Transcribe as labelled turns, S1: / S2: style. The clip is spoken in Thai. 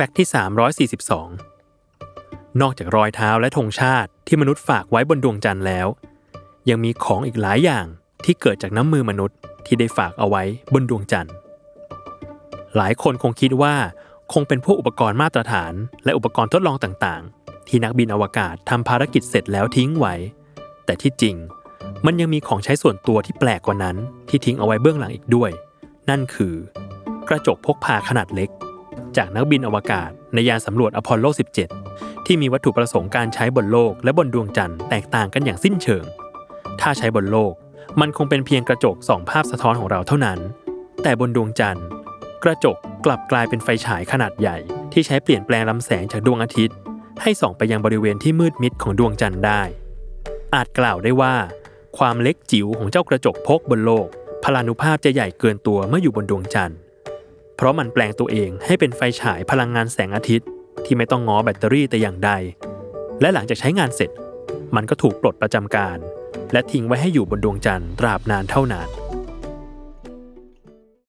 S1: แฟกต์ที่ 342 นอกจากรอยเท้าและธงชาติที่มนุษย์ฝากไว้บนดวงจันทร์แล้ว ยังมีของอีกหลายอย่างที่เกิดจากน้ำมือมนุษย์ที่ได้ฝากเอาไว้บนดวงจันทร์ หลายคนคงคิดว่าคงเป็นพวกอุปกรณ์มาตรฐาน และอุปกรณ์ทดลองต่างๆ ที่นักบินอวกาศทำภารกิจเสร็จแล้วทิ้งไว้ แต่ที่จริง มันยังมีของใช้ส่วนตัวที่แปลกกว่านั้น ที่ทิ้งเอาไว้เบื้องหลังอีกด้วย นั่นคือ กระจกพกพาขนาดเล็ก จากนักบินอวกาศ ในยานสำรวจอพอลโล 17 ที่มีวัตถุประสงค์การใช้บนโลกและบนดวงจันทร์แตกต่างกันอย่างสิ้นเชิง ถ้าใช้บนโลก มันคงเป็นเพียงกระจกส่องภาพสะท้อนของเราเท่านั้น แต่บนดวงจันทร์ กระจกกลับกลายเป็นไฟฉายขนาดใหญ่ ที่ใช้เปลี่ยนแปลงลำแสงจากดวงอาทิตย์ ให้ส่องไปยังบริเวณที่มืดมิดของดวงจันทร์ได้ อาจกล่าวได้ว่า ความเล็กจิ๋วของเจ้ากระจกพกบนโลกพลานุภาพจะใหญ่เกินตัวเมื่ออยู่บนดวงจันทร์ เพราะมันแปลงตัวเองให้เป็นไฟฉายพลังงานแสงอาทิตย์ ที่ไม่ต้องง้อแบตเตอรี่แต่อย่างใด และหลังจากใช้งานเสร็จ มันก็ถูกปลดประจำการ และทิ้งไว้ให้อยู่บนดวงจันทร์ตราบนานเท่านาน